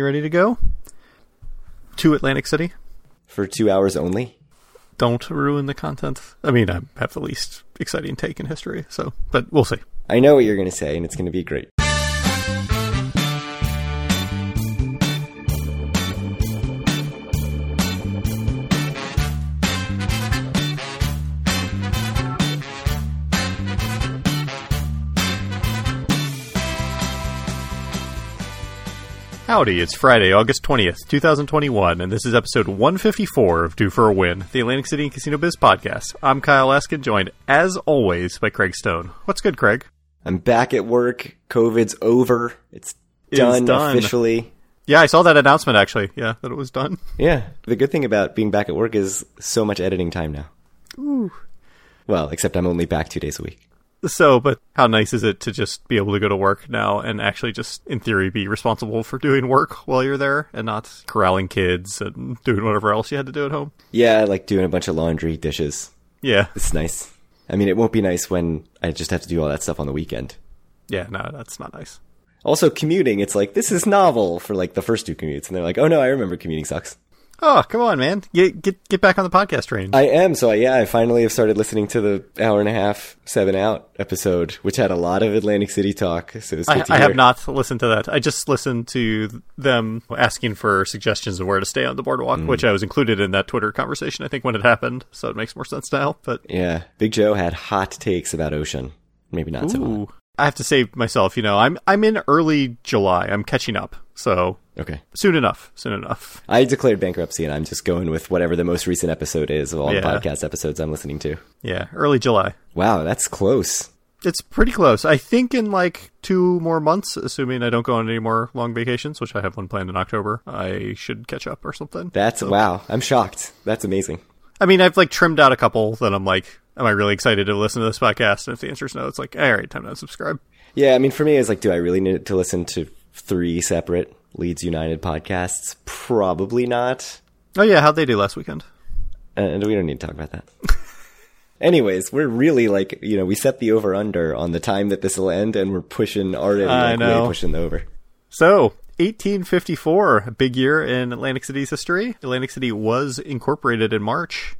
You ready to go? To Atlantic City? For two hours only? Don't ruin the content. I mean, I have the least exciting take in history, so, but we'll see. I know what you're going to say, and it's going to be great. Howdy, it's Friday, August 20th, 2021, and this is episode 154 of Do for a Win, the Atlantic City and Casino Biz podcast. I'm Kyle Laskin, joined, as always, by Craig Stone. What's good, Craig? I'm back at work. COVID's over. It's done, done. officially. Yeah, I saw that announcement, actually. Yeah, that it was done. Yeah. The good thing about being back at work is so much editing time now. Ooh. Well, except I'm only back two days a week. So, but how nice is it to just be able to go to work now and actually just, in theory, be responsible for doing work while you're there and not corralling kids and doing whatever else you had to do at home? Yeah, like doing a bunch of laundry, dishes. Yeah. It's nice. I mean, it won't be nice when I just have to do all that stuff on the weekend. Yeah, no, that's not nice. Also, commuting, it's like, this is novel for like the first two commutes. And they're like, oh no, I remember commuting sucks. Oh, come on, man. Get, get, get back on the podcast train. I am. So, yeah, I finally have started listening to the hour and a half, seven out episode, which had a lot of Atlantic City talk. So I, I have not listened to that. I just listened to them asking for suggestions of where to stay on the boardwalk, which mm. I was included in that Twitter conversation. I think when it happened, so it makes more sense now. But Yeah. Big Joe had hot takes about Ocean. Maybe not so hot. I have to say myself, you know, I'm I'm in early July. I'm catching up, so Okay. soon enough. Soon enough. I declared bankruptcy and I'm just going with whatever the most recent episode is of all Yeah. the podcast episodes I'm listening to. Yeah, early July. Wow, that's close. It's pretty close. I think in like two more months, assuming I don't go on any more long vacations, which I have one planned in October, I should catch up or something. That's wow. I'm shocked. That's amazing. I mean, I've like trimmed out a couple that I'm like, am I really excited to listen to this podcast? And if the answer is no, it's like, all right, time to unsubscribe. Yeah, I mean, for me, it's like, do I really need to listen to three separate Leeds United podcasts? Probably not. Oh yeah, how'd they do last weekend? And we don't need to talk about that. Anyways, we're really like, you know, we set the over under on the time that this will end, and we're pushing already, I like, know. way pushing the over. So, 1854, a big year in Atlantic City's history. Atlantic City was incorporated in March.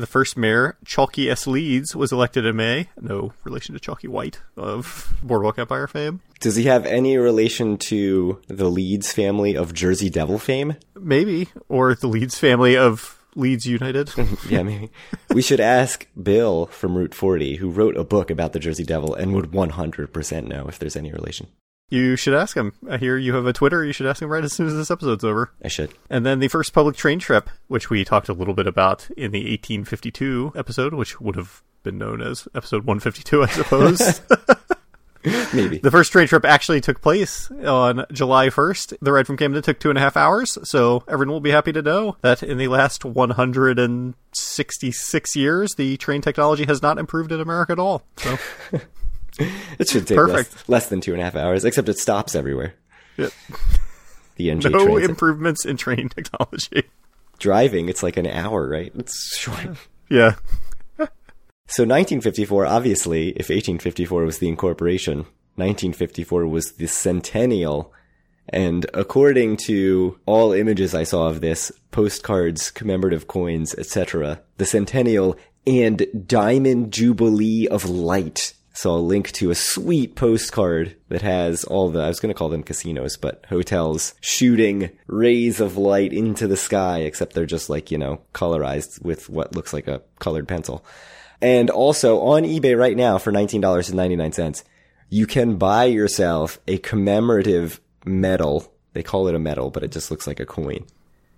The first mayor, Chalky S. Leeds, was elected in May. No relation to Chalky White of Boardwalk Empire fame. Does he have any relation to the Leeds family of Jersey Devil fame? Maybe. Or the Leeds family of Leeds United. Yeah, maybe. we should ask Bill from Route 40, who wrote a book about the Jersey Devil and would 100% know if there's any relation. You should ask him. I hear you have a Twitter. You should ask him right as soon as this episode's over. I should. And then the first public train trip, which we talked a little bit about in the 1852 episode, which would have been known as episode 152, I suppose. Maybe. the first train trip actually took place on July 1st. The ride from Camden took two and a half hours, so everyone will be happy to know that in the last 166 years, the train technology has not improved in America at all. So, It should take Perfect. less, less than two and a half hours, except it stops everywhere. yeah. The NJ no Transit. improvements in train technology. Driving, it's like an hour, right? It's short. Yeah. So 1954, obviously, if 1854 was the incorporation, 1954 was the centennial. And according to all images I saw of this, postcards, commemorative coins, etc., the centennial and diamond jubilee of light saw a link to a sweet postcard that has all the, I was going to call them casinos, but hotels shooting rays of light into the sky, except they're just like, you know, colorized with what looks like a colored pencil. And also on eBay right now for $19.99, you can buy yourself a commemorative medal. They call it a medal, but it just looks like a coin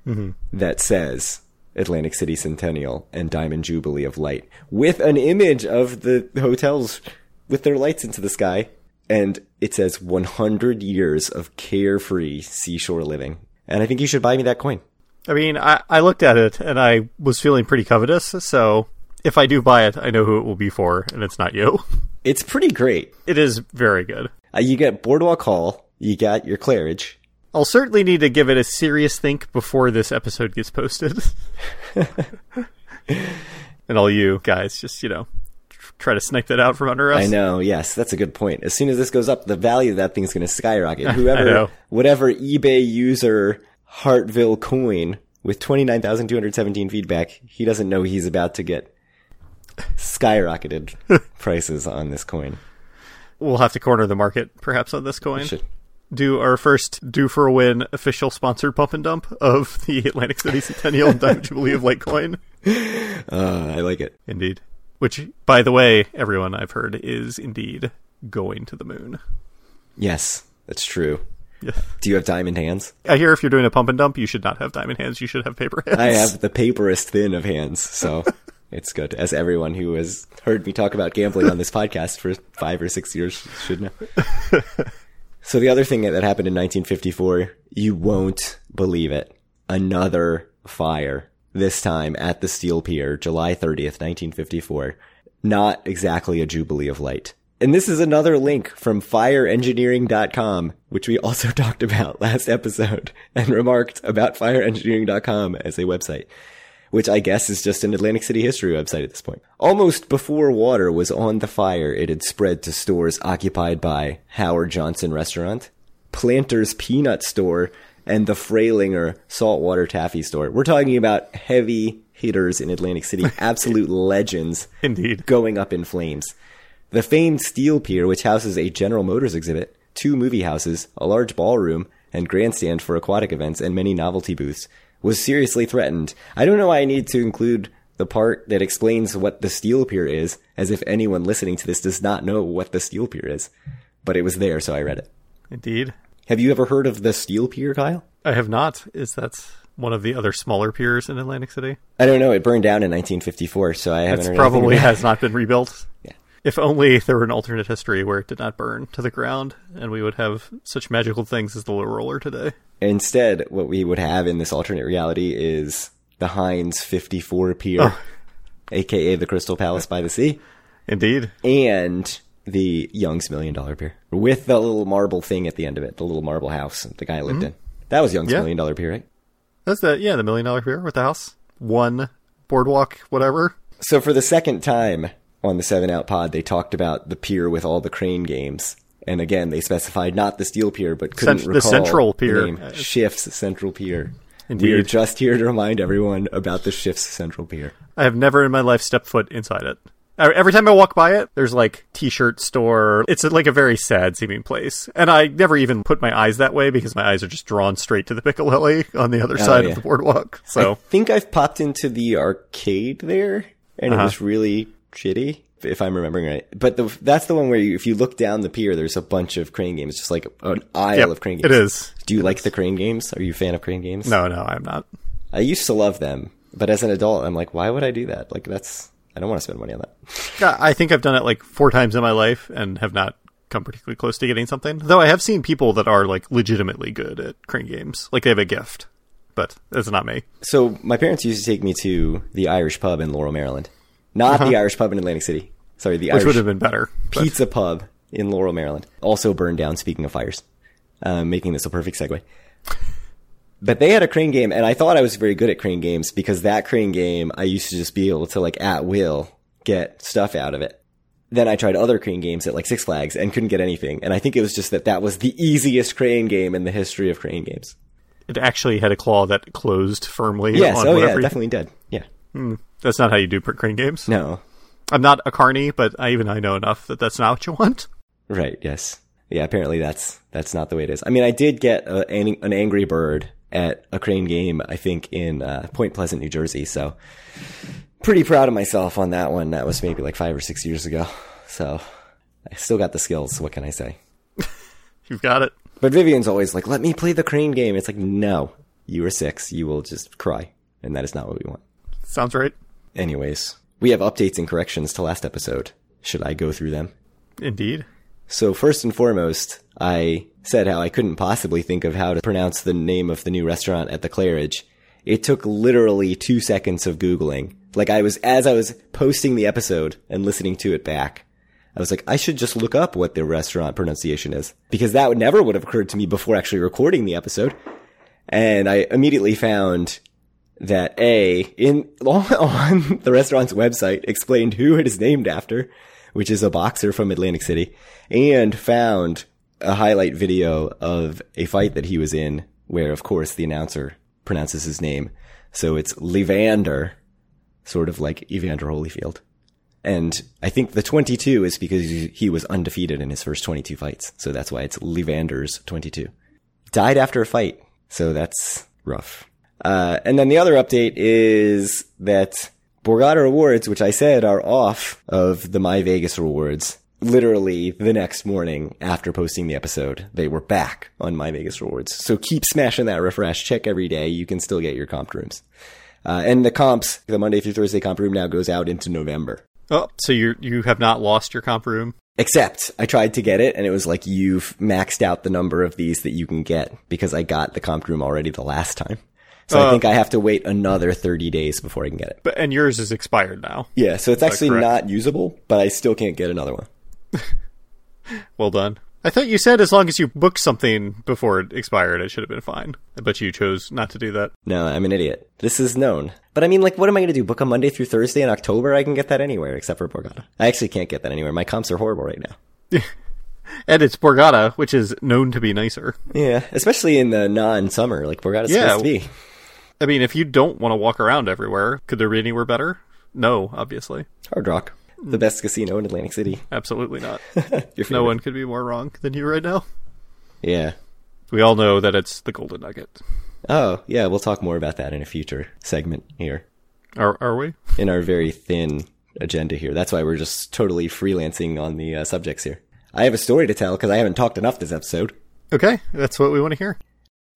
mm-hmm. that says Atlantic City Centennial and Diamond Jubilee of Light with an image of the hotels with their lights into the sky. And it says 100 years of carefree seashore living. And I think you should buy me that coin. I mean, I, I looked at it and I was feeling pretty covetous, so if I do buy it, I know who it will be for, and it's not you. It's pretty great. It is very good. Uh, you get Boardwalk Hall, you got your Claridge. I'll certainly need to give it a serious think before this episode gets posted. and all you guys, just, you know, try to snake that out from under us. I know. Yes, that's a good point. As soon as this goes up, the value of that thing's going to skyrocket. Whoever, whatever eBay user Hartville coin with 29,217 feedback, he doesn't know he's about to get skyrocketed prices on this coin. We'll have to corner the market perhaps on this coin. Do our first do for a win official sponsored pump and dump of the Atlantic City Centennial and Diamond Jubilee of Litecoin. Uh, I like it. Indeed. Which, by the way, everyone I've heard is indeed going to the moon. Yes, that's true. Yeah. Do you have diamond hands? I hear if you're doing a pump and dump, you should not have diamond hands. You should have paper hands. I have the paperest thin of hands, so it's good. As everyone who has heard me talk about gambling on this podcast for five or six years should know. so the other thing that happened in 1954, you won't believe it. Another fire. This time at the Steel Pier, July 30th, 1954. Not exactly a jubilee of light. And this is another link from fireengineering.com, which we also talked about last episode and remarked about fireengineering.com as a website, which I guess is just an Atlantic City history website at this point. Almost before water was on the fire, it had spread to stores occupied by Howard Johnson Restaurant, Planter's Peanut Store, and the Fralinger Saltwater Taffy Store. We're talking about heavy hitters in Atlantic City, absolute legends Indeed. going up in flames. The famed Steel Pier, which houses a General Motors exhibit, two movie houses, a large ballroom, and grandstand for aquatic events, and many novelty booths, was seriously threatened. I don't know why I need to include the part that explains what the Steel Pier is, as if anyone listening to this does not know what the Steel Pier is. But it was there, so I read it. Indeed. Have you ever heard of the Steel Pier, Kyle? I have not. Is that one of the other smaller piers in Atlantic City? I don't know. It burned down in 1954, so I haven't It heard probably has not been rebuilt. Yeah. If only there were an alternate history where it did not burn to the ground, and we would have such magical things as the low roller today. Instead, what we would have in this alternate reality is the Heinz 54 Pier, Oh. aka the Crystal Palace by the Sea, Indeed. and the Young's Million Dollar Pier with the little marble thing at the end of it, the little marble house the guy lived in. That was Young's Mm-hmm. Yeah. Million Dollar Pier, right? That's the yeah, the million dollar pier with the house. One boardwalk, whatever. So for the second time on the Seven Out Pod, they talked about the pier with all the crane games. And again, they specified not the Steel Pier, but couldn't Cent- the recall Central the Pier. name. Shifts Central Pier. Indeed. We are just here to remind everyone about the Shifts Central Pier. I have never in my life stepped foot inside it. Every time I walk by it, there's like t-shirt store. It's like a very sad seeming place, and I never even put my eyes that way because my eyes are just drawn straight to the Piccadilly on the other side Oh, yeah. of the boardwalk. So I think I've popped into the arcade there, and Uh-huh. it was really shitty, if I'm remembering right. But the, that's the one where you, if you look down the pier, there's a bunch of crane games, just like an aisle Yep, of crane games. it is. Do you like the crane games? Are you a fan of crane games? No, no, I'm not. I used to love them, but as an adult, I'm like, why would I do that? Like, that's I don't want to spend money on that. Yeah, I think I've done it like four times in my life and have not come particularly close to getting something. Though I have seen people that are like legitimately good at crane games, like they have a gift, but it's not me. So my parents used to take me to the Irish pub in Laurel, Maryland, not the Irish pub in Atlantic City. Sorry, the Uh-huh. Which would have been better. but- Pizza Pub in Laurel, Maryland. Also burned down, speaking of fires. Um, making this a perfect segue. But they had a crane game, and I thought I was very good at crane games because that crane game, I used to just be able to, like, at will get stuff out of it. Then I tried other crane games at, like, Six Flags and couldn't get anything. And I think it was just that that was the easiest crane game in the history of crane games. It actually had a claw that closed firmly. Yes, on oh yeah, you- definitely did. Yeah. Hmm. That's not how you do crane games. No. I'm not a carny, but I even I know enough that that's not what you want. Right. Yes. Yeah. Apparently, that's that's not the way it is. I mean, I did get a, an, an angry bird at a crane game. I think in uh, Point Pleasant, New Jersey. So, pretty proud of myself on that one. That was maybe like five or six years ago. So, I still got the skills. What can I say? You've got it. But Vivian's always like, "Let me play the crane game." It's like, no, you are six. You will just cry, and that is not what we want. Sounds right. Anyways, we have updates and corrections to last episode. Should I go through them? Indeed. So first and foremost, I said how I couldn't possibly think of how to pronounce the name of the new restaurant at the Claridge. It took literally two seconds of Googling. Like I was, as I was posting the episode and listening to it back, I was like, I should just look up what the restaurant pronunciation is. Because that would never would have occurred to me before actually recording the episode. And I immediately found that A, in on the restaurant's website, explained who it is named after, which is a boxer from Atlantic City, and found a highlight video of a fight that he was in, where of course the announcer pronounces his name. So it's Levander, sort of like Evander Holyfield. And I think the 22 is because he was undefeated in his first 22 fights. So that's why it's Levander's 22. Died after a fight. So that's rough. Uh, and then the other update is that Borgata rewards, which I said are off of the My Vegas rewards, literally the next morning after posting the episode, they were back on My Vegas rewards. So keep smashing that refresh. Check every day. You can still get your comp rooms. Uh, and the comps, the Monday through Thursday comp room now goes out into November. Oh, so you you have not lost your comp room? Except I tried to get it and it was like you've maxed out the number of these that you can get because I got the comp room already the last time. So I Uh, think I have to wait another 30 days before I can get it. But and yours is expired now. Yeah, so it's actually correct? not usable, but I still can't get another one. Well done. I thought you said as long as you booked something before it expired, it should have been fine. But you chose not to do that. No, I'm an idiot. This is known. But I mean, like, what am I going to do? Book a Monday through Thursday in October? I can get that anywhere except for Borgata. I actually can't get that anywhere. My comps are horrible right now. And it's Borgata, which is known to be nicer. Yeah, especially in the non-summer, like Borgata's Yeah. supposed to be. I mean, if you don't want to walk around everywhere, could there be anywhere better? No, obviously. Hard Rock, the best casino in Atlantic City. Absolutely not. No one could be more wrong than you right now. Yeah. We all know that it's the Golden Nugget. Oh, yeah, we'll talk more about that in a future segment here. Are, are we? In our very thin agenda here. That's why we're just totally freelancing on the uh, subjects here. I have a story to tell because I haven't talked enough this episode. Okay, that's what we want to hear.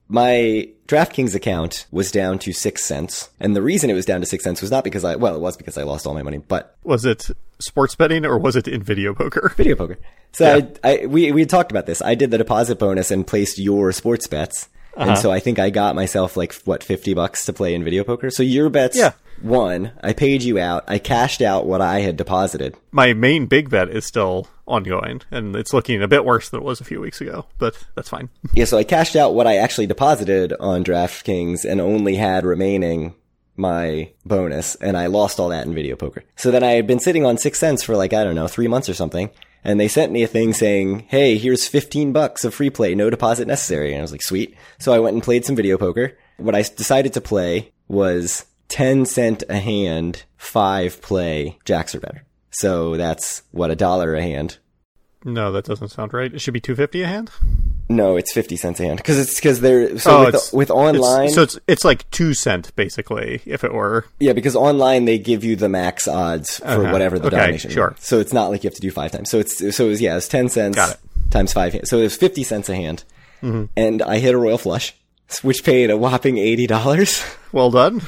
My DraftKings account was down to six cents. And the reason it was down to six cents was not because I, well, it was because I lost all my money, but Was it sports betting or was it in video poker? video poker. So I, I, we, we talked about this. I did the deposit bonus and placed your sports bets. Uh-huh. And so I think I got myself like, what, 50 bucks to play in video poker? So your bets Yeah. won. I paid you out. I cashed out what I had deposited. My main big bet is still ongoing, and it's looking a bit worse than it was a few weeks ago, but that's fine. Yeah, so I cashed out what I actually deposited on DraftKings and only had remaining my bonus, and I lost all that in video poker. So then I had been sitting on six cents for like, I don't know, three months or something, and they sent me a thing saying, hey, here's 15 bucks of free play, no deposit necessary. And I was like, sweet. So I went and played some video poker. What I decided to play was 10 cent a hand, five play, jacks are better. So that's what a dollar a hand No, that doesn't sound right. It should be 250 a hand? No, it's fifty cents a hand because it's because they're so Oh, with, it's- with It's- online. so it's it's like 2 cent basically if it were. yeah, because online they give you the max odds for Uh-huh. whatever the Okay, domination. sure. So it's not like you have to do five times. So it's so it was yeah, it's ten cents. Mm-hmm. times five. So it was fifty cents a hand, and I hit a royal flush, which paid a whopping eighty dollars. Well done.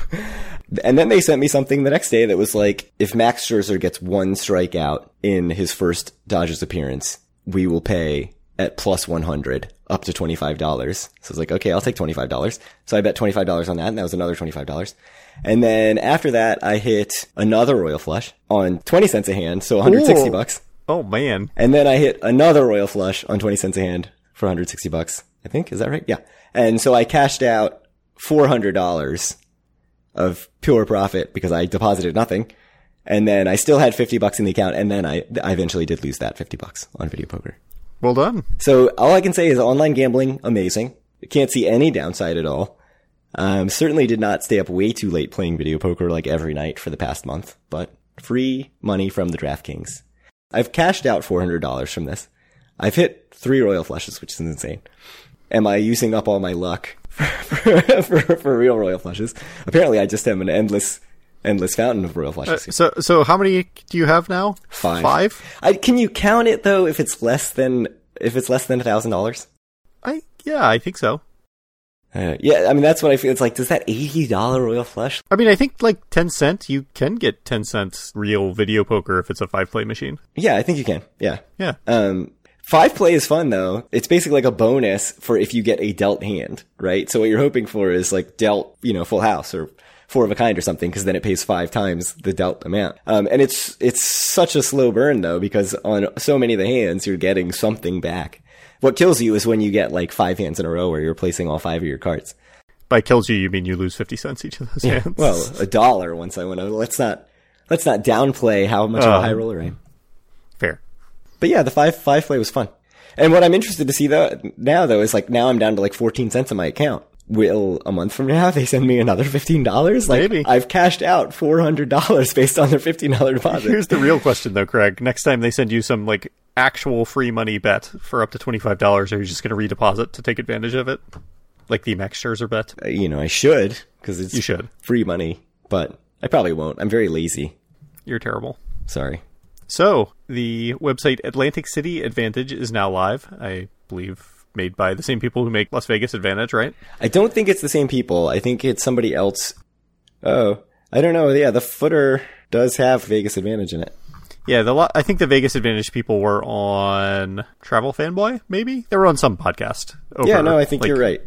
And then they sent me something the next day that was like, if Max Scherzer gets one strikeout in his first Dodgers appearance, we will pay at plus 100 up to $25. So I was like, okay, I'll take $25. So I bet $25 on that and that was another $25. And then after that, I hit another Royal Flush on 20 cents a hand. So 160 Ooh. bucks. Oh man. And then I hit another Royal Flush on 20 cents a hand for 160 bucks. I think. Is that right? Yeah. And so I cashed out $400 of pure profit because I deposited nothing. And then I still had 50 bucks in the account. And then I, I eventually did lose that 50 bucks on video poker. Well done. So all I can say is online gambling, amazing. Can't see any downside at all. Um, certainly did not stay up way too late playing video poker like every night for the past month, but free money from the DraftKings. I've cashed out $400 from this. I've hit three royal flushes, which is insane. Am I using up all my luck for, for, for real royal flushes? Apparently I just am an endless, endless fountain of royal flushes. So so how many do you have now? Five. Five? I, can you count it though if it's less than, if it's less than a thousand dollars? I yeah, I think so. Uh, yeah, I mean that's what I feel. It's like, does that eighty dollar royal flush? I mean, I think like 10 cent, you can get 10 cents real video poker if it's a five play machine. Yeah, I think you can. Yeah. Yeah. Um, five play is fun though. It's basically like a bonus for if you get a dealt hand, right? So what you're hoping for is like dealt, you know, full house or four of a kind or something, because then it pays five times the dealt amount. Um, and it's it's such a slow burn though, because on so many of the hands you're getting something back. What kills you is when you get like five hands in a row where you're replacing all five of your cards. By kills you, you mean you lose 50 cents each of those hands. Well, a dollar once I went over. Let's not let's not downplay how much of a high roller I am. fair. But yeah, the five five play was fun. And what I'm interested to see though now though is like now I'm down to like 14 cents on my account. Will a month from now they send me another fifteen dollars? Like Maybe. I've cashed out four hundred dollars based on their fifteen dollar deposit. Here's the real question, though, Craig. Next time they send you some like actual free money bet for up to twenty five dollars, are you just going to redeposit to take advantage of it, like the Max Scherzer bet? Uh, you know I should because it's You should. free money, but I probably won't. I'm very lazy. You're terrible. Sorry. So the website Atlantic City Advantage is now live. I believe made by the same people who make Las Vegas Advantage, right? I don't think it's the same people. I think it's somebody else. Oh, I don't know. Yeah, the footer does have Vegas Advantage in it. Yeah, the lo- I think the Vegas Advantage people were on Travel Fanboy. Maybe they were on some podcast. Over, yeah, no, I think like- you're right.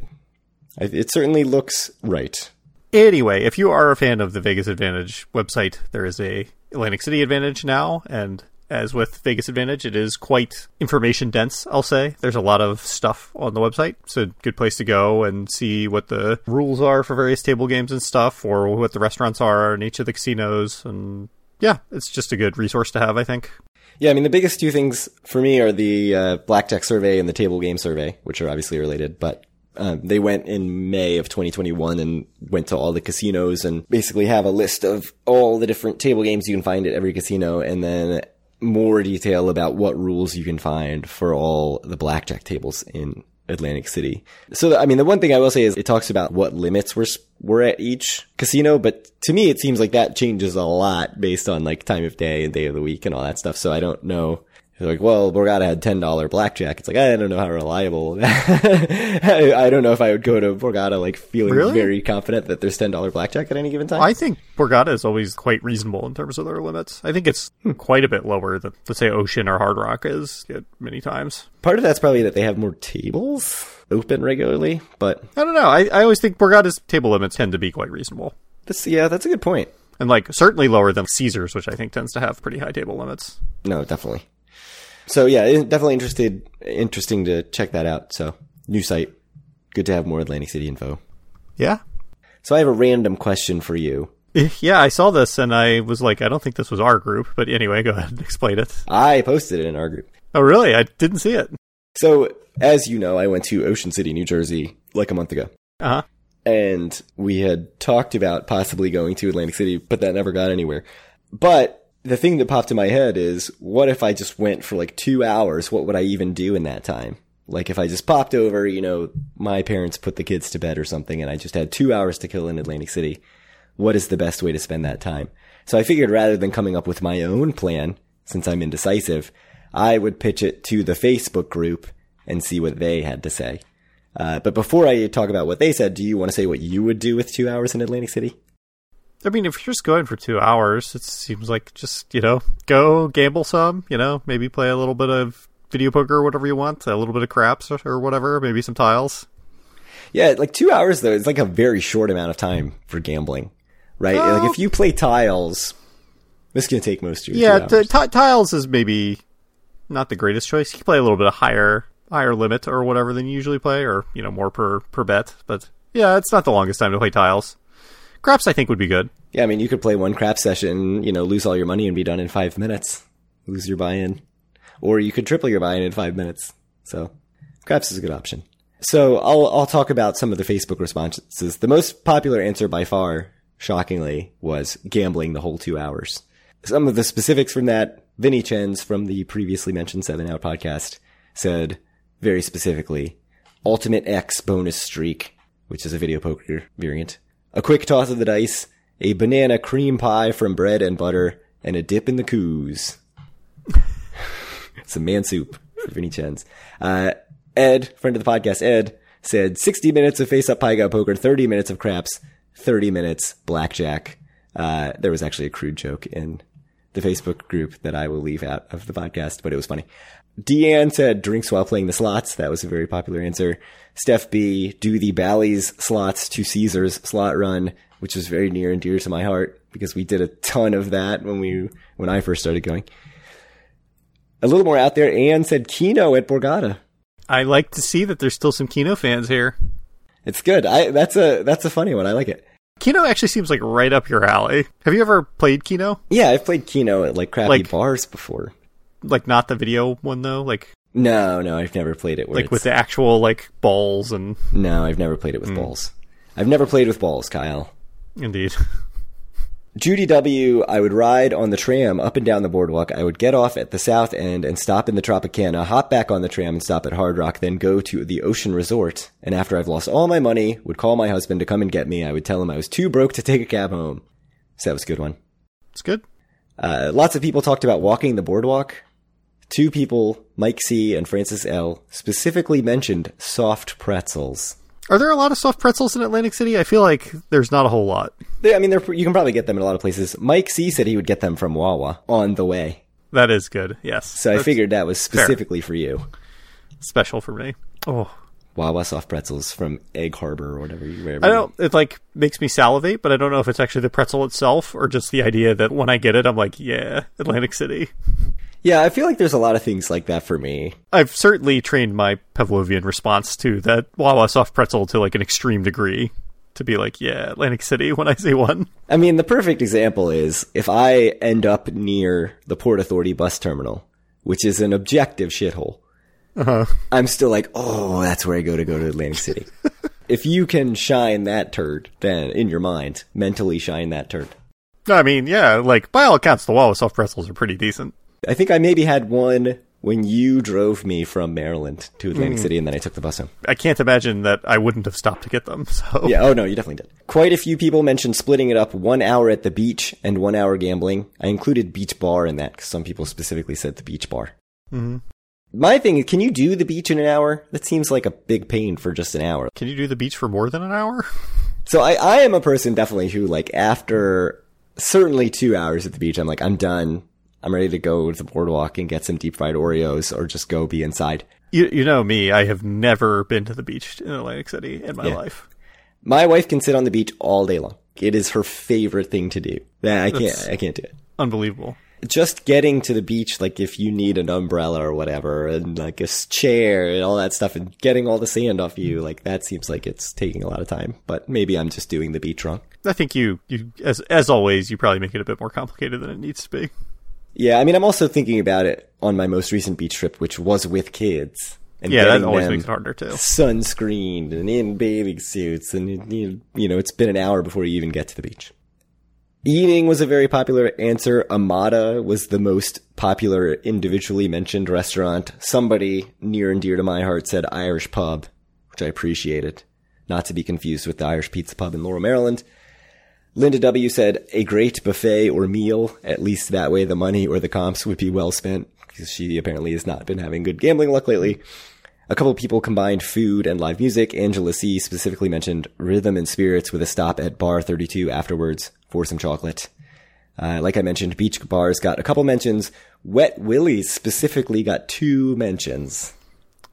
I, it certainly looks right. Anyway, if you are a fan of the Vegas Advantage website, there is a Atlantic City Advantage now, and as with Vegas Advantage, it is quite information dense, I'll say. There's a lot of stuff on the website. It's a good place to go and see what the rules are for various table games and stuff, or what the restaurants are in each of the casinos. And yeah, it's just a good resource to have, I think. Yeah, I mean the biggest two things for me are the uh, blackjack survey and the table game survey, which are obviously related. But um, they went in May of 2021 and went to all the casinos and basically have a list of all the different table games you can find at every casino, and then more detail about what rules you can find for all the blackjack tables in Atlantic City. So, I mean, the one thing I will say is it talks about what limits were were at each casino, but to me, it seems like that changes a lot based on like time of day and day of the week and all that stuff. So I don't know. They're like, well, Borgata had ten dollar blackjack. It's like I don't know how reliable. I I don't know if I would go to Borgata like feeling Really? very confident that there's ten dollar blackjack at any given time. I think Borgata is always quite reasonable in terms of their limits. I think it's hmm. quite a bit lower than, let's say, Ocean or Hard Rock is many times. Part of that's probably that they have more tables open regularly, but I don't know. I, I always think Borgata's table limits tend to be quite reasonable. this yeah, that's a good point. And like certainly lower than Caesars, which I think tends to have pretty high table limits. No, definitely. So yeah, definitely interested, interesting to check that out. So new site, good to have more Atlantic City info. Yeah. So I have a random question for you. Yeah, I saw this and I was like, I don't think this was our group, but anyway, go ahead and explain it. I posted it in our group. Oh, really? I didn't see it. So as you know, I went to Ocean City, New Jersey, like a month ago, Uh huh. and we had talked about possibly going to Atlantic City, but that never got anywhere. But the thing that popped in my head is, what if I just went for like two hours? What would I even do in that time? Like if I just popped over, you know, my parents put the kids to bed or something, and I just had two hours to kill in Atlantic City. What is the best way to spend that time? So I figured rather than coming up with my own plan, since I'm indecisive, I would pitch it to the Facebook group and see what they had to say. Uh, but before I talk about what they said, do you want to say what you would do with two hours in Atlantic City? I mean, if you're just going for two hours, it seems like just, you know, go gamble some, you know, maybe play a little bit of video poker or whatever you want, a little bit of craps or, or whatever, maybe some tiles. Yeah, like two hours though, it's like a very short amount of time for gambling, right? Oh. Like if you play tiles, this is gonna take most of your Yeah, t- tiles is maybe not the greatest choice. You can play a little bit of higher higher limit or whatever than you usually play, or you know more per per bet. But yeah, it's not the longest time to play tiles. Craps, I think, would be good. yeah, I mean, you could play one crap session, you know, lose all your money and be done in five minutes, lose your buy-in, or you could triple your buy-in in five minutes. So, craps is a good option. So I'll I'll talk about some of the Facebook responses. The most popular answer by far, shockingly, was gambling the whole two hours. Some of the specifics from that, Vinny Chen's from the previously mentioned Seven Out podcast said very specifically, Ultimate X bonus streak, which is a video poker variant, a quick toss of the dice, a banana cream pie from bread and butter, and a dip in the coos. Some man soup for Vinny Chen's. Uh, Ed, friend of the podcast, Ed, said 60 minutes of face up pai gow poker, 30 minutes of craps, 30 minutes blackjack. Uh, there was actually a crude joke in the Facebook group that I will leave out of the podcast, but it was funny. Deanne said drinks while playing the slots. That was a very popular answer. Steph B, do the Bally's slots to Caesars slot run, which is very near and dear to my heart because we did a ton of that when we, when I first started going. A little more out there, Anne said Keno at Borgata. I like to see that there's still some Keno fans here. It's good. I that's a that's a funny one. I like it. Keno actually seems like right up your alley. Have you ever played Keno? Yeah, I've played Keno at like crappy Like- bars before. Like not the video one though, like No, no, I've never played it. Like with the actual like balls and no, I've never played it with Hmm. balls. I've never played with balls, Kyle. indeed. Judy W, I would ride on the tram up and down the boardwalk. I would get off at the south end and stop in the Tropicana, hop back on the tram and stop at Hard Rock, then go to the Ocean Resort. And after I've lost all my money, would call my husband to come and get me. I would tell him I was too broke to take a cab home. So that was a good one. It's good. Uh, lots of people talked about walking the boardwalk. Two people, Mike C and Francis L, specifically mentioned soft pretzels. Are there a lot of soft pretzels in Atlantic City? I feel like there's not a whole lot. They, I mean, you can probably get them in a lot of places. Mike C said he would get them from Wawa on the way. That is good. Yes. So I figured that was specifically for you. special for me. Oh, Wawa soft pretzels from Egg Harbor or whatever. you- Wherever I don't. It like makes me salivate, but I don't know if it's actually the pretzel itself or just the idea that when I get it, I'm like, yeah, Atlantic City. Yeah, I feel like there's a lot of things like that for me. I've certainly trained my Pavlovian response to that Wawa soft pretzel to like an extreme degree to be like, yeah, Atlantic City when I say one. I mean, the perfect example is if I end up near the Port Authority bus terminal, which is an objective shithole. Uh-huh. I'm still like, oh, that's where I go to go to Atlantic City. if you can shine that turd, then in your mind, mentally shine that turd. I mean, yeah, like by all accounts, the Wawa soft pretzels are pretty decent. I think I maybe had one when you drove me from Maryland to Atlantic City and then I took the bus home. I can't imagine that I wouldn't have stopped to get them. So Yeah, oh no, you definitely did. Quite a few people mentioned splitting it up one hour at the beach and one hour gambling. I included beach bar in that because some people specifically said the beach bar. Mm-hmm. My thing is, can you do the beach in an hour? That seems like a big pain for just an hour. can you do the beach for more than an hour? So I, I am a person definitely who like after certainly two hours at the beach, I'm like, I'm done. I'm ready to go to the boardwalk and get some deep fried Oreos or just go be inside. You, you know me, I have never been to the beach in Atlantic City in my Yeah. life. My wife can sit on the beach all day long. It is her favorite thing to do. That I can't, That's- I can't do it. Unbelievable. just getting to the beach, like if you need an umbrella or whatever, and like a chair and all that stuff, and getting all the sand off you, like that seems like it's taking a lot of time. But maybe I'm just doing the beach wrong. I think you, you as as always, you probably make it a bit more complicated than it needs to be. Yeah, I mean, I'm also thinking about it on my most recent beach trip, which was with kids. And Yeah, that always makes it harder too. Sunscreened and in bathing suits, and you you know, it's been an hour before you even get to the beach. Eating was a very popular answer. Amada was the most popular individually mentioned restaurant. Somebody near and dear to my heart said Irish pub, which I appreciated. Not to be confused with the Irish Pizza Pub in Laurel, Maryland. Linda W said a great buffet or meal. At least that way the money or the comps would be well spent because she apparently has not been having good gambling luck lately. A couple people combined food and live music. Angela C specifically mentioned rhythm and spirits with a stop at bar 32 afterwards for some chocolate. Uh, like I mentioned, beach bars got a couple mentions. Wet Willies specifically got two mentions.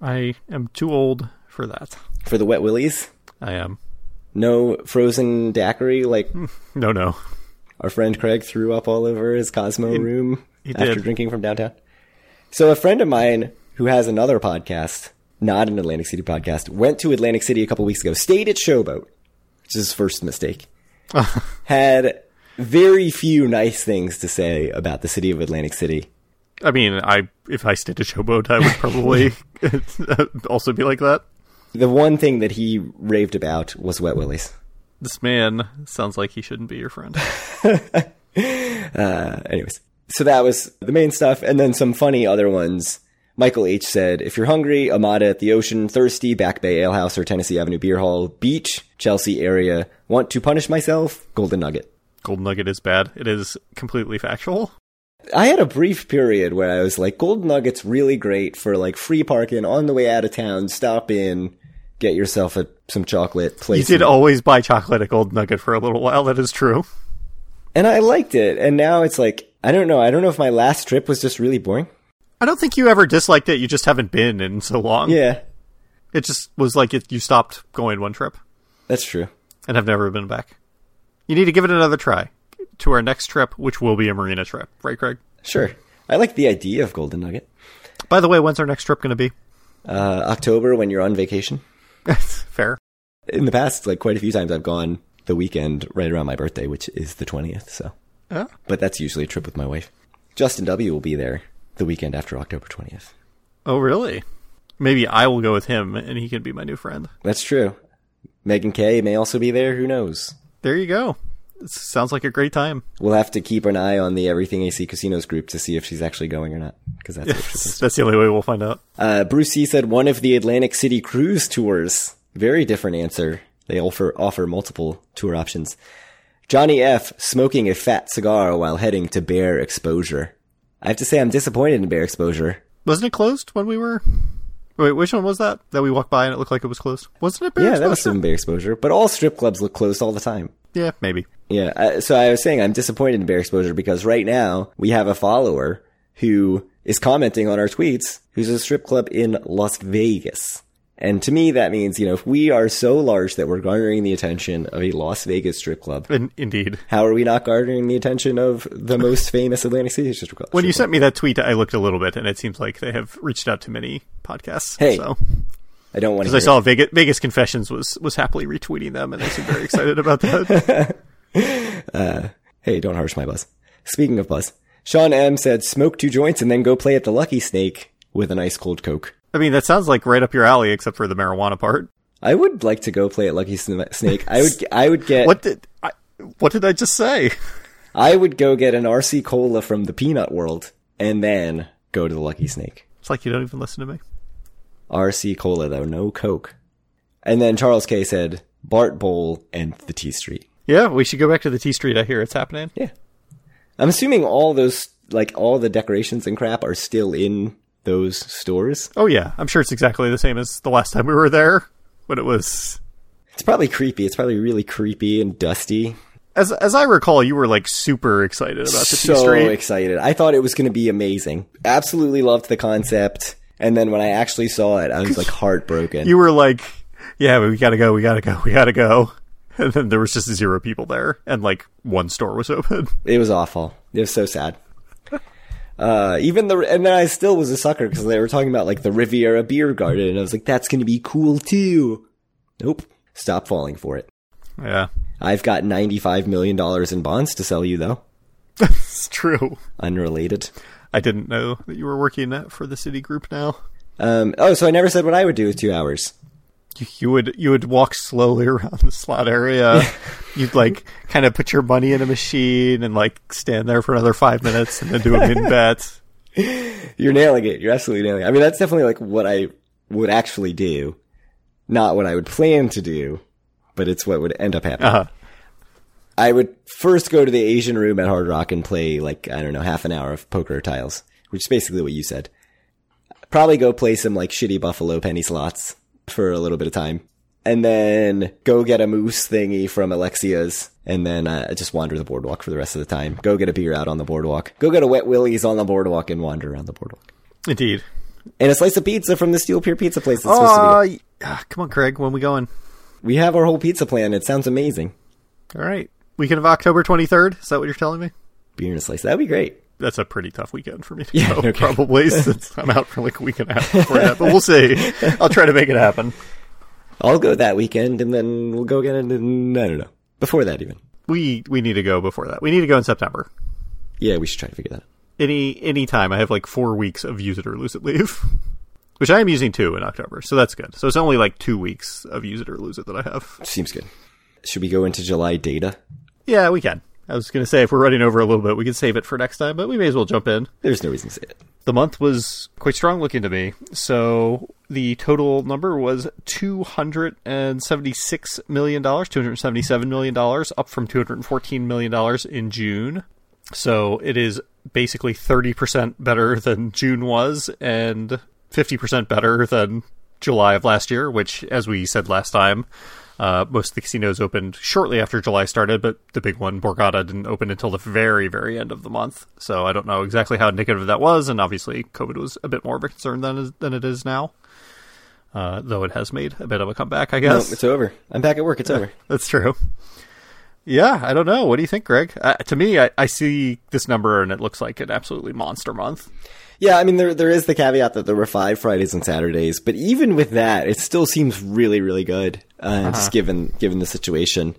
I am too old for that. For the Wet Willies, I am. No frozen daiquiri like No, no. our friend Craig threw up all over his Cosmo room he after did. drinking from downtown. So a friend of mine who has another podcast, not an Atlantic City podcast, went to Atlantic City a couple weeks ago, stayed at Showboat, which is his first mistake. had very few nice things to say about the city of Atlantic City. I mean, I if I stayed at Showboat, I would probably also be like that. The one thing that he raved about was Wet Willies. This man sounds like he shouldn't be your friend. Uh, anyways, so that was the main stuff, and then some funny other ones. Michael H said, "If you're hungry, Amada at the ocean, thirsty, Back Bay Ale House or Tennessee Avenue Beer Hall, beach, Chelsea area. Want to punish myself? Golden Nugget." Golden Nugget is bad. It is completely factual. I had a brief period where I was like, Golden Nugget's really great for like free parking on the way out of town. Stop in, get yourself a, some chocolate. Play You did always buy chocolate at Golden Nugget for a little while. That is true. and I liked it. And now it's like, I don't know. I don't know if my last trip was just really boring. I don't think you ever disliked it. You just haven't been in so long. Yeah, It just was like it, you stopped going one trip that's true. and have never been back. You need to give it another try to our next trip, which will be a marina trip, right, Craig? Sure. I like the idea of Golden Nugget. By the way, when's our next trip going to be? Uh, October when you're on vacation. That's fair. In the past, like quite a few times, I've gone the weekend right around my birthday, which is the 20th. So, Yeah. but that's usually a trip with my wife. Justin W will be there the weekend after October 20th. Oh, really? Maybe I will go with him and he can be my new friend. That's true. Megan K may also be there. Who knows? There you go. Sounds like a great time. We'll have to keep an eye on the Everything AC Casinos group to see if she's actually going or not, because that's what she's supposed to That's the only way we'll find out. Uh, Bruce C said one of the Atlantic City cruise tours. Very different answer. They offer offer multiple tour options. Johnny F smoking a fat cigar while heading to Bare Exposure. I have to say I'm disappointed in Bare Exposure. Wasn't it closed when we were? Wait, which one was that? That we walked by and it looked like it was closed. Wasn't it? Bear Yeah, that was Exposure? some Bare Exposure, but all strip clubs look closed all the time. Yeah, maybe. Yeah, uh, so I was saying I'm disappointed in Bare Exposure because right now we have a follower who is commenting on our tweets who's a strip club in Las Vegas. And to me, that means, you know, if we are so large that we're garnering the attention of a Las Vegas strip club, In, indeed. how are we not garnering the attention of the most famous Atlantic City strip club? When you sent me that tweet, I looked a little bit, and it seems like they have reached out to many podcasts. Hey, so? I don't want to. because I saw Vegas, Vegas Confessions was was happily retweeting them, and they seem very excited about that. Uh, hey, don't harsh my buzz. Speaking of buzz, Sean M said, "Smoke two joints and then go play at the Lucky Snake with an ice cold Coke." I mean, that sounds like right up your alley, except for the marijuana part. I would like to go play at Lucky Snake. I would. I would get. What did I, what did I just say? I would go get an RC cola from the Peanut World and then go to the Lucky Snake. It's like you don't even listen to me. RC cola though, no Coke. And then Charles K said Bart Bowl and the T Street. Yeah, we should go back to the T Street. I hear it's happening. Yeah. I'm assuming all those, like all the decorations and crap are still in those stores. Oh yeah, I'm sure it's exactly the same as the last time we were there when it was. It's probably creepy. It's probably really creepy and dusty. As as I recall, you were like super excited about the T so Street. excited. I thought it was going to be amazing. Absolutely loved the concept. And then when I actually saw it, I was like heartbroken. you were like, "Yeah, we gotta go, we gotta go, we gotta go," and then there was just zero people there, and like one store was open. It was awful. It was so sad. Uh, even the, and then I still was a sucker because they were talking about like the Riviera Beer Garden and I was like, that's going to be cool too. Nope. Stop falling for it. Yeah, I've got $95 million in bonds to sell you though. That's true. Unrelated. I didn't know that you were working at- for the city group now. Um, oh, so I never said what I would do with two hours. You, you would you would walk slowly around the slot area. You'd like kind of put your money in a machine and like stand there for another five minutes and then do a min bet. You're nailing it. You're absolutely nailing it. I mean, that's definitely like what I would actually do. Not what I would plan to do, but it's what would end up happening. Uh-huh. I would first go to the Asian room at Hard Rock and play like, I don't know, half an hour of poker tiles, which is basically what you said. Probably go play some like shitty Buffalo penny slots for a little bit of time. And then go get a moose thingy from Alexia's and then uh, just wander the boardwalk for the rest of the time. Go get a beer out on the boardwalk. Go get a Wet Willie's on the boardwalk and wander around the boardwalk. Indeed. And a slice of pizza from the Steel Pier Pizza place. That's supposed to be Oh, ah, come on, Craig. When we going? We have our whole pizza plan. It sounds amazing. All right. Weekend of October 23rd. Is that what you're telling me? Beer and a slice. That'd be great. That's a pretty tough weekend for me to Yeah, go, okay. probably, since I'm out for like a week and a half before that. But we'll see. I'll try to make it happen. I'll go that weekend and then we'll go again in, I don't know. Before that even. We we need to go before that. We need to go in September. Yeah, we should try to figure that out. Any any time. I have like four weeks of use it or lose it leave, which I am using too in October, so that's good. So it's only like two weeks of use it or lose it that I have. Seems good. Should we go into July data? Yeah, we can. I was going to say if we're running over a little bit, we can save it for next time, but we may as well jump in. There's no reason to say it. The month was quite strong looking to me. So the total number was two hundred and seventy six million dollars, two hundred seventy seven million dollars, up from two hundred fourteen million dollars in June. So it is basically thirty percent better than June was, and fifty percent better than July of last year. Which, as we said last time, uh, most of the casinos opened shortly after July started, but the big one, Borgata, didn't open until the very, very end of the month. So I don't know exactly how indicative that was, and obviously COVID was a bit more of a concern than than it is now. Uh, though it has made a bit of a comeback, I No, guess. it's over. I'm back at work. It's over. That's true. Yeah, I don't know. What do you think, Greg? Uh, to me, I, I see this number and it looks like an absolutely monster month. Yeah, I mean there there is the caveat that there were five Fridays and Saturdays, but even with that, it still seems really really good. Uh, uh-huh. Just given given the situation.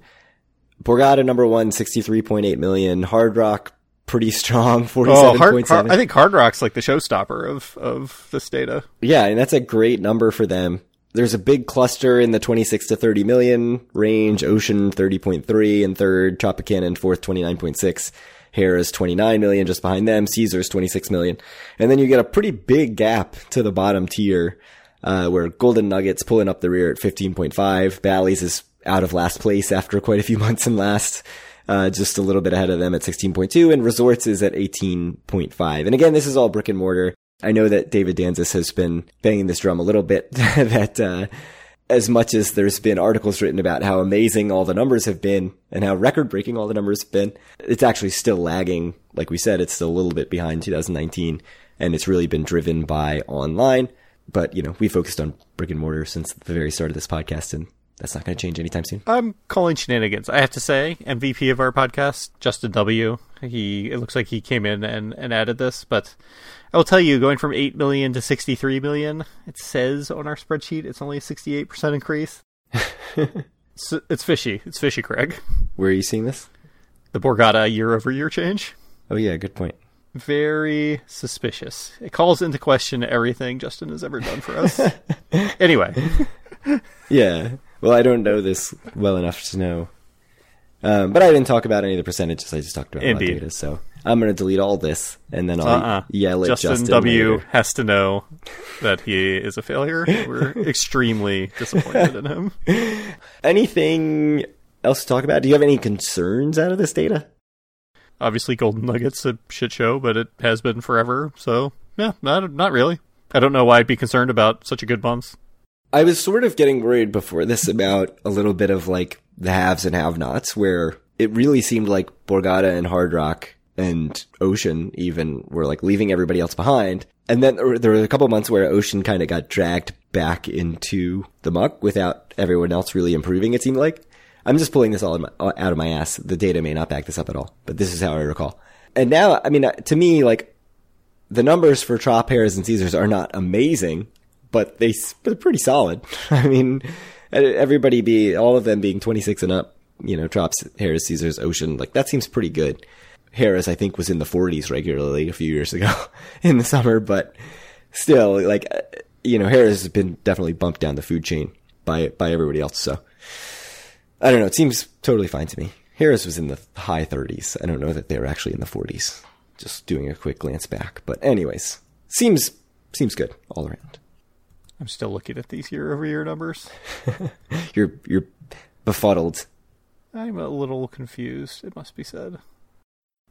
Borgata number one, 63.8 million. Hard Rock pretty strong, 47.7. Oh, hard, hard, I think Hard Rock's like the showstopper of of this data. Yeah, and that's a great number for them there's a big cluster in the 26 to 30 million range. Ocean 30.3 in third, Tropicana in fourth 29.6. Harrah's 29 million just behind them. Caesars 26 million. And then you get a pretty big gap to the bottom tier, uh, where Golden Nuggets pulling up the rear at 15.5. Bally's is out of last place after quite a few months in last. Uh, just a little bit ahead of them at 16.2 and Resorts is at 18.5. And again, this is all brick and mortar. I know that David Danzis has been banging this drum a little bit that uh, as much as there's been articles written about how amazing all the numbers have been and how record breaking all the numbers have been, it's actually still lagging. Like we said, it's still a little bit behind 2019 and it's really been driven by online. But, you know, we focused on brick and mortar since the very start of this podcast and that's not going to change anytime soon. I'm calling shenanigans. I have to say, MVP of our podcast, Justin W. He it looks like he came in and, and added this, but I will tell you, going from eight million to sixty three million, it says on our spreadsheet it's only a sixty eight percent increase. it's, it's fishy. It's fishy, Craig. Where are you seeing this? The Borgata year over year change. Oh yeah, good point. Very suspicious. It calls into question everything Justin has ever done for us. anyway. yeah. Well, I don't know this well enough to know. Um, but I didn't talk about any of the percentages. I just talked about Indeed. data. So I'm going to delete all this, and then I'll uh-uh. yell at Justin, Justin W. Later. has to know that he is a failure. We're extremely disappointed in him. Anything else to talk about? Do you have any concerns out of this data? Obviously, Golden Nuggets a shit show, but it has been forever. So yeah, not not really. I don't know why I'd be concerned about such a good month. I was sort of getting worried before this about a little bit of like the haves and have-nots, where it really seemed like Borgata and Hard Rock and Ocean even were like leaving everybody else behind. And then there were a couple months where Ocean kind of got dragged back into the muck without everyone else really improving. It seemed like. I'm just pulling this all out of my ass. The data may not back this up at all, but this is how I recall. And now, I mean, uh, to me, like the numbers for Trop, Harrah's, and Caesars are not amazing, but they, they're pretty solid. I mean, everybody be, all of them being 26 and up, you know, Trops, Harrah's, Caesars, Ocean, like that seems pretty good. Harrah's, I think, was in the 40s regularly a few years ago in the summer, but still, like, you know, Harrah's has been definitely bumped down the food chain by, by everybody else. So I don't know. It seems totally fine to me. Harrah's was in the high 30s. I don't know that they were actually in the 40s. Just doing a quick glance back. But anyways, seems, seems good all around. I'm still looking at these year over year numbers. you're you're befuddled. I'm a little confused, it must be said.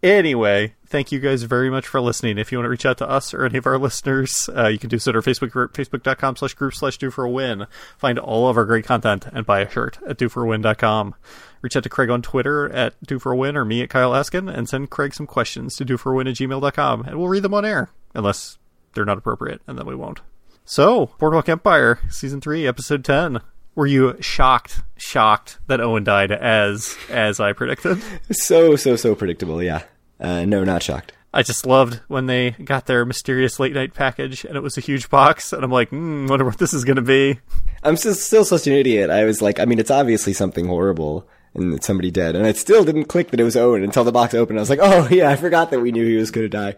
Anyway, thank you guys very much for listening. If you want to reach out to us or any of our listeners, uh, you can do so at our Facebook group, facebook.com slash group slash do for a win. Find all of our great content and buy a shirt at doforawin.com. Reach out to Craig on Twitter at do for a win or me at Kyle Askin and send Craig some questions to do for a win at gmail.com and we'll read them on air unless they're not appropriate and then we won't. So, Boardwalk Empire, season three, episode ten. Were you shocked, shocked that Owen died as as I predicted? So so so predictable. Yeah. Uh, no, not shocked. I just loved when they got their mysterious late night package and it was a huge box, and I'm like, mm, wonder what this is going to be. I'm still, still such an idiot. I was like, I mean, it's obviously something horrible and it's somebody dead, and I still didn't click that it was Owen until the box opened. I was like, oh yeah, I forgot that we knew he was going to die.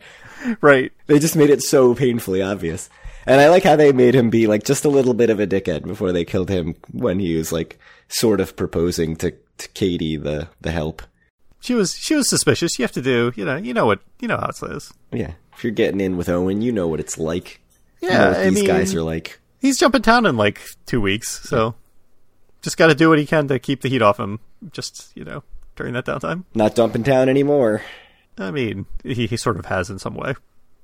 Right. They just made it so painfully obvious. And I like how they made him be like just a little bit of a dickhead before they killed him when he was like sort of proposing to, to Katie the the help. She was she was suspicious. You have to do you know you know what you know how it is. Yeah, if you're getting in with Owen, you know what it's like. Yeah, you know I these mean, guys are like. He's jumping town in like two weeks, so yeah. just got to do what he can to keep the heat off him. Just you know during that downtime. Not dumping town anymore. I mean, he, he sort of has in some way.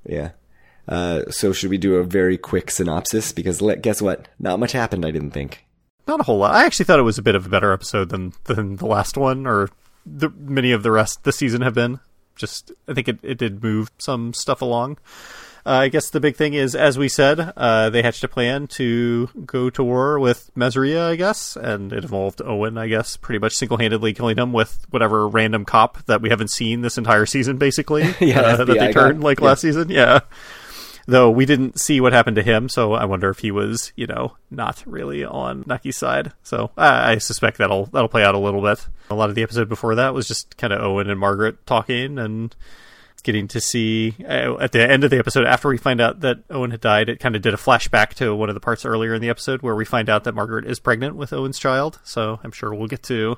Yeah. Uh, so should we do a very quick synopsis? Because let, guess what? Not much happened. I didn't think. Not a whole lot. I actually thought it was a bit of a better episode than than the last one, or the, many of the rest the season have been. Just I think it, it did move some stuff along. uh, I guess the big thing is, as we said, uh, they hatched a plan to go to war with Masseria, I guess, and it involved Owen, I guess, pretty much single handedly killing him with whatever random cop that we haven't seen this entire season, basically, Yeah, uh, that they turned like Yeah. last season. Yeah. Though we didn't see what happened to him, so I wonder if he was, you know, not really on Nucky's side. So I, I suspect that'll that'll play out a little bit. A lot of the episode before that was just kind of Owen and Margaret talking and getting to see uh, at the end of the episode after we find out that Owen had died. It kind of did a flashback to one of the parts earlier in the episode where we find out that Margaret is pregnant with Owen's child. So I'm sure we'll get to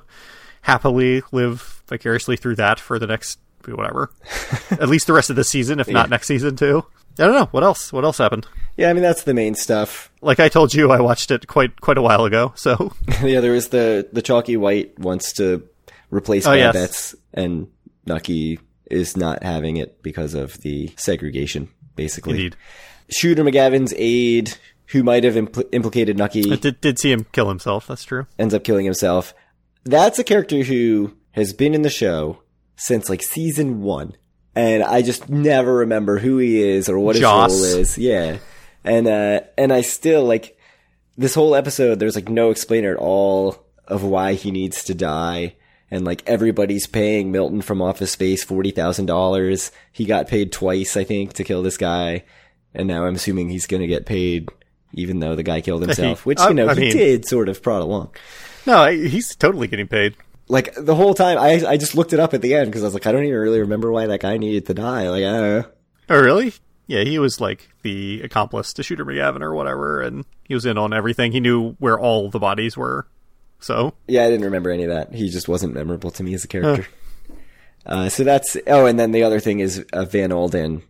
happily live vicariously through that for the next whatever, at least the rest of the season, if not next season too. I don't know what else. What else happened? Yeah, I mean that's the main stuff. Like I told you, I watched it quite quite a while ago. So yeah, there was the the chalky white wants to replace Oh, yes. Babette's, and Nucky is not having it because of the segregation, basically. indeed, Shooter McGavin's aide, who might have impl- implicated Nucky, I did did see him kill himself. That's true. ends up killing himself. That's a character who has been in the show since like season one. And I just never remember who he is or what his Joss. role is. Yeah. And, uh, and I still like this whole episode, there's like no explainer at all of why he needs to die. And like everybody's paying Milton from Office Space $40,000. He got paid twice, I think, to kill this guy. And now I'm assuming he's going to get paid even though the guy killed himself, which, you know, I he mean- did sort of prod along No, he's totally getting paid. Like the whole time I I just looked it up at the end because I was like I don't even really remember why that guy needed to die. Like I don't know. Oh, really? Yeah, he was like the accomplice to Shooter McGavin or whatever, and he was in on everything. He knew where all the bodies were. So Yeah, I didn't remember any of that. He just wasn't memorable to me as a character. Uh, so that's oh, and then the other thing is uh, Van Alden,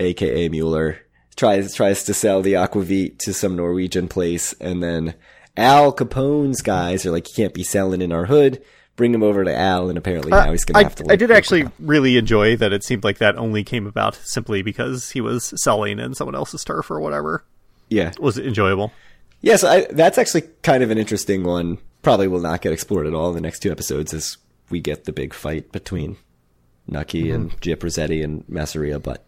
aka Mueller, tries tries to sell the aquavit to some Norwegian place, and then Al Capone's guys are like, "You can't be selling in our hood." Bring him over to Al, and apparently now he's going Uh, to have to. I did actually really enjoy that it seemed like that only came about simply because he was selling in someone else's turf or whatever. Yeah, It was enjoyable. Yes, I, that's actually kind of an interesting one. Probably will not get explored at all in the next two episodes as we get the big fight between Nucky and Gyp Rosetti and Masseria. But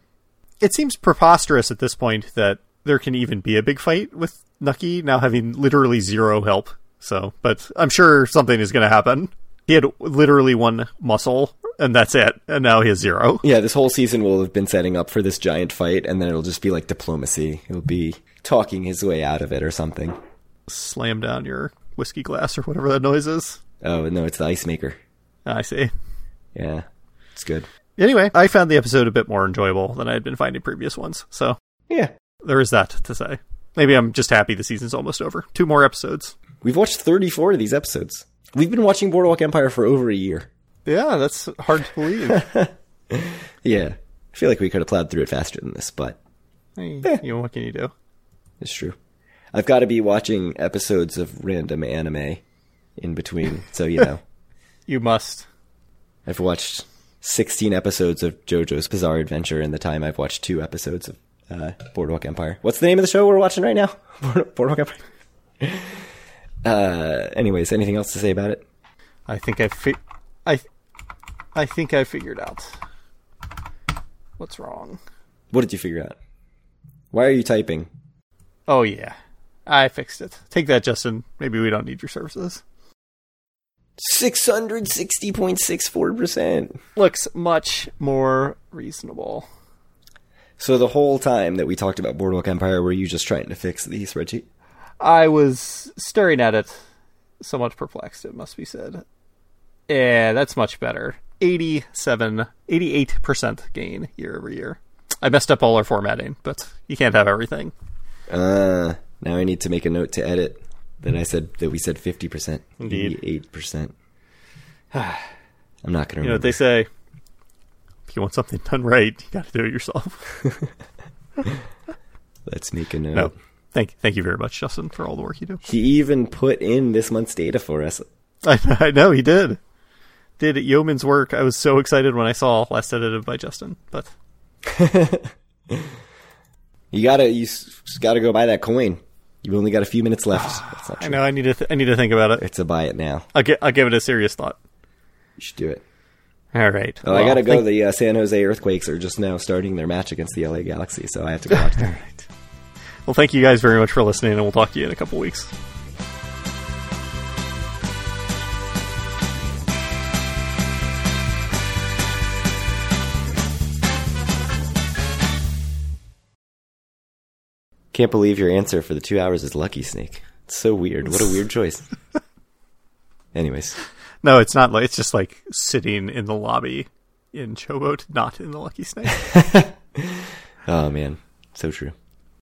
It seems preposterous at this point that there can even be a big fight with Nucky now having literally zero help. So, but I'm sure something is going to happen. He had literally one muscle, and that's it. And now he has zero. yeah, this whole season will have been setting up for this giant fight, and then it'll just be like diplomacy. He'll be talking his way out of it or something. Slam down your whiskey glass or whatever that noise is. Oh no, it's the ice maker. I see. Yeah, it's good. Anyway, I found the episode a bit more enjoyable than I had been finding previous ones. So Yeah, there is that to say. Maybe I'm just happy the season's almost over. Two more episodes. we've watched 34 of these episodes. We've been watching Boardwalk Empire for over a year. Yeah, that's hard to believe. Yeah, I feel like we could have plowed through it faster than this, but hey, you know, what can you do? It's true. I've got to be watching episodes of random anime in between. So, you know, You must. I've watched 16 episodes of JoJo's Bizarre Adventure in the time I've watched two episodes of uh, Boardwalk Empire. What's the name of the show we're watching right now? Boardwalk Empire. Uh, anyways, anything else to say about it? I think I fi- I I think I figured out what's wrong. What did you figure out? Why are you typing? Oh yeah. I fixed it. Take that, Justin. Maybe we don't need your services. 660.64%. Looks much more reasonable. So the whole time that we talked about Boardwalk Empire, were you just trying to fix the spreadsheet? I was staring at it, somewhat perplexed, it must be said. Yeah, that's much better. 87, 88% gain year over year. I messed up all our formatting, but you can't have everything. Uh, now I need to make a note to edit that I said that we said 50%. Indeed. 8%. I'm not going to You know what they say? If you want something done right, you got to do it yourself. Let's make a note. No, thank thank you very much, Justin, for all the work you do. He even put in this month's data for us. I, I know he did. Did yeoman's work. I was so excited when I saw last edited by Justin, but You gotta, you gotta go buy that coin. You've only got a few minutes left. I know I need to th- I need to think about it. It's a buy it now. I'll get I'll give it a serious thought. You should do it. All right. Oh, I gotta go. The uh, San Jose Earthquakes are just now starting their match against the LA Galaxy, so I have to go watch them. right. Well, thank you guys very much for listening, and we'll talk to you in a couple weeks. Can't believe your answer for the two hours is Lucky Snake. It's so weird. What a weird choice. Anyways. No, it's not like it's just like sitting in the lobby in Showboat, not in the Lucky Snake. oh man, so true.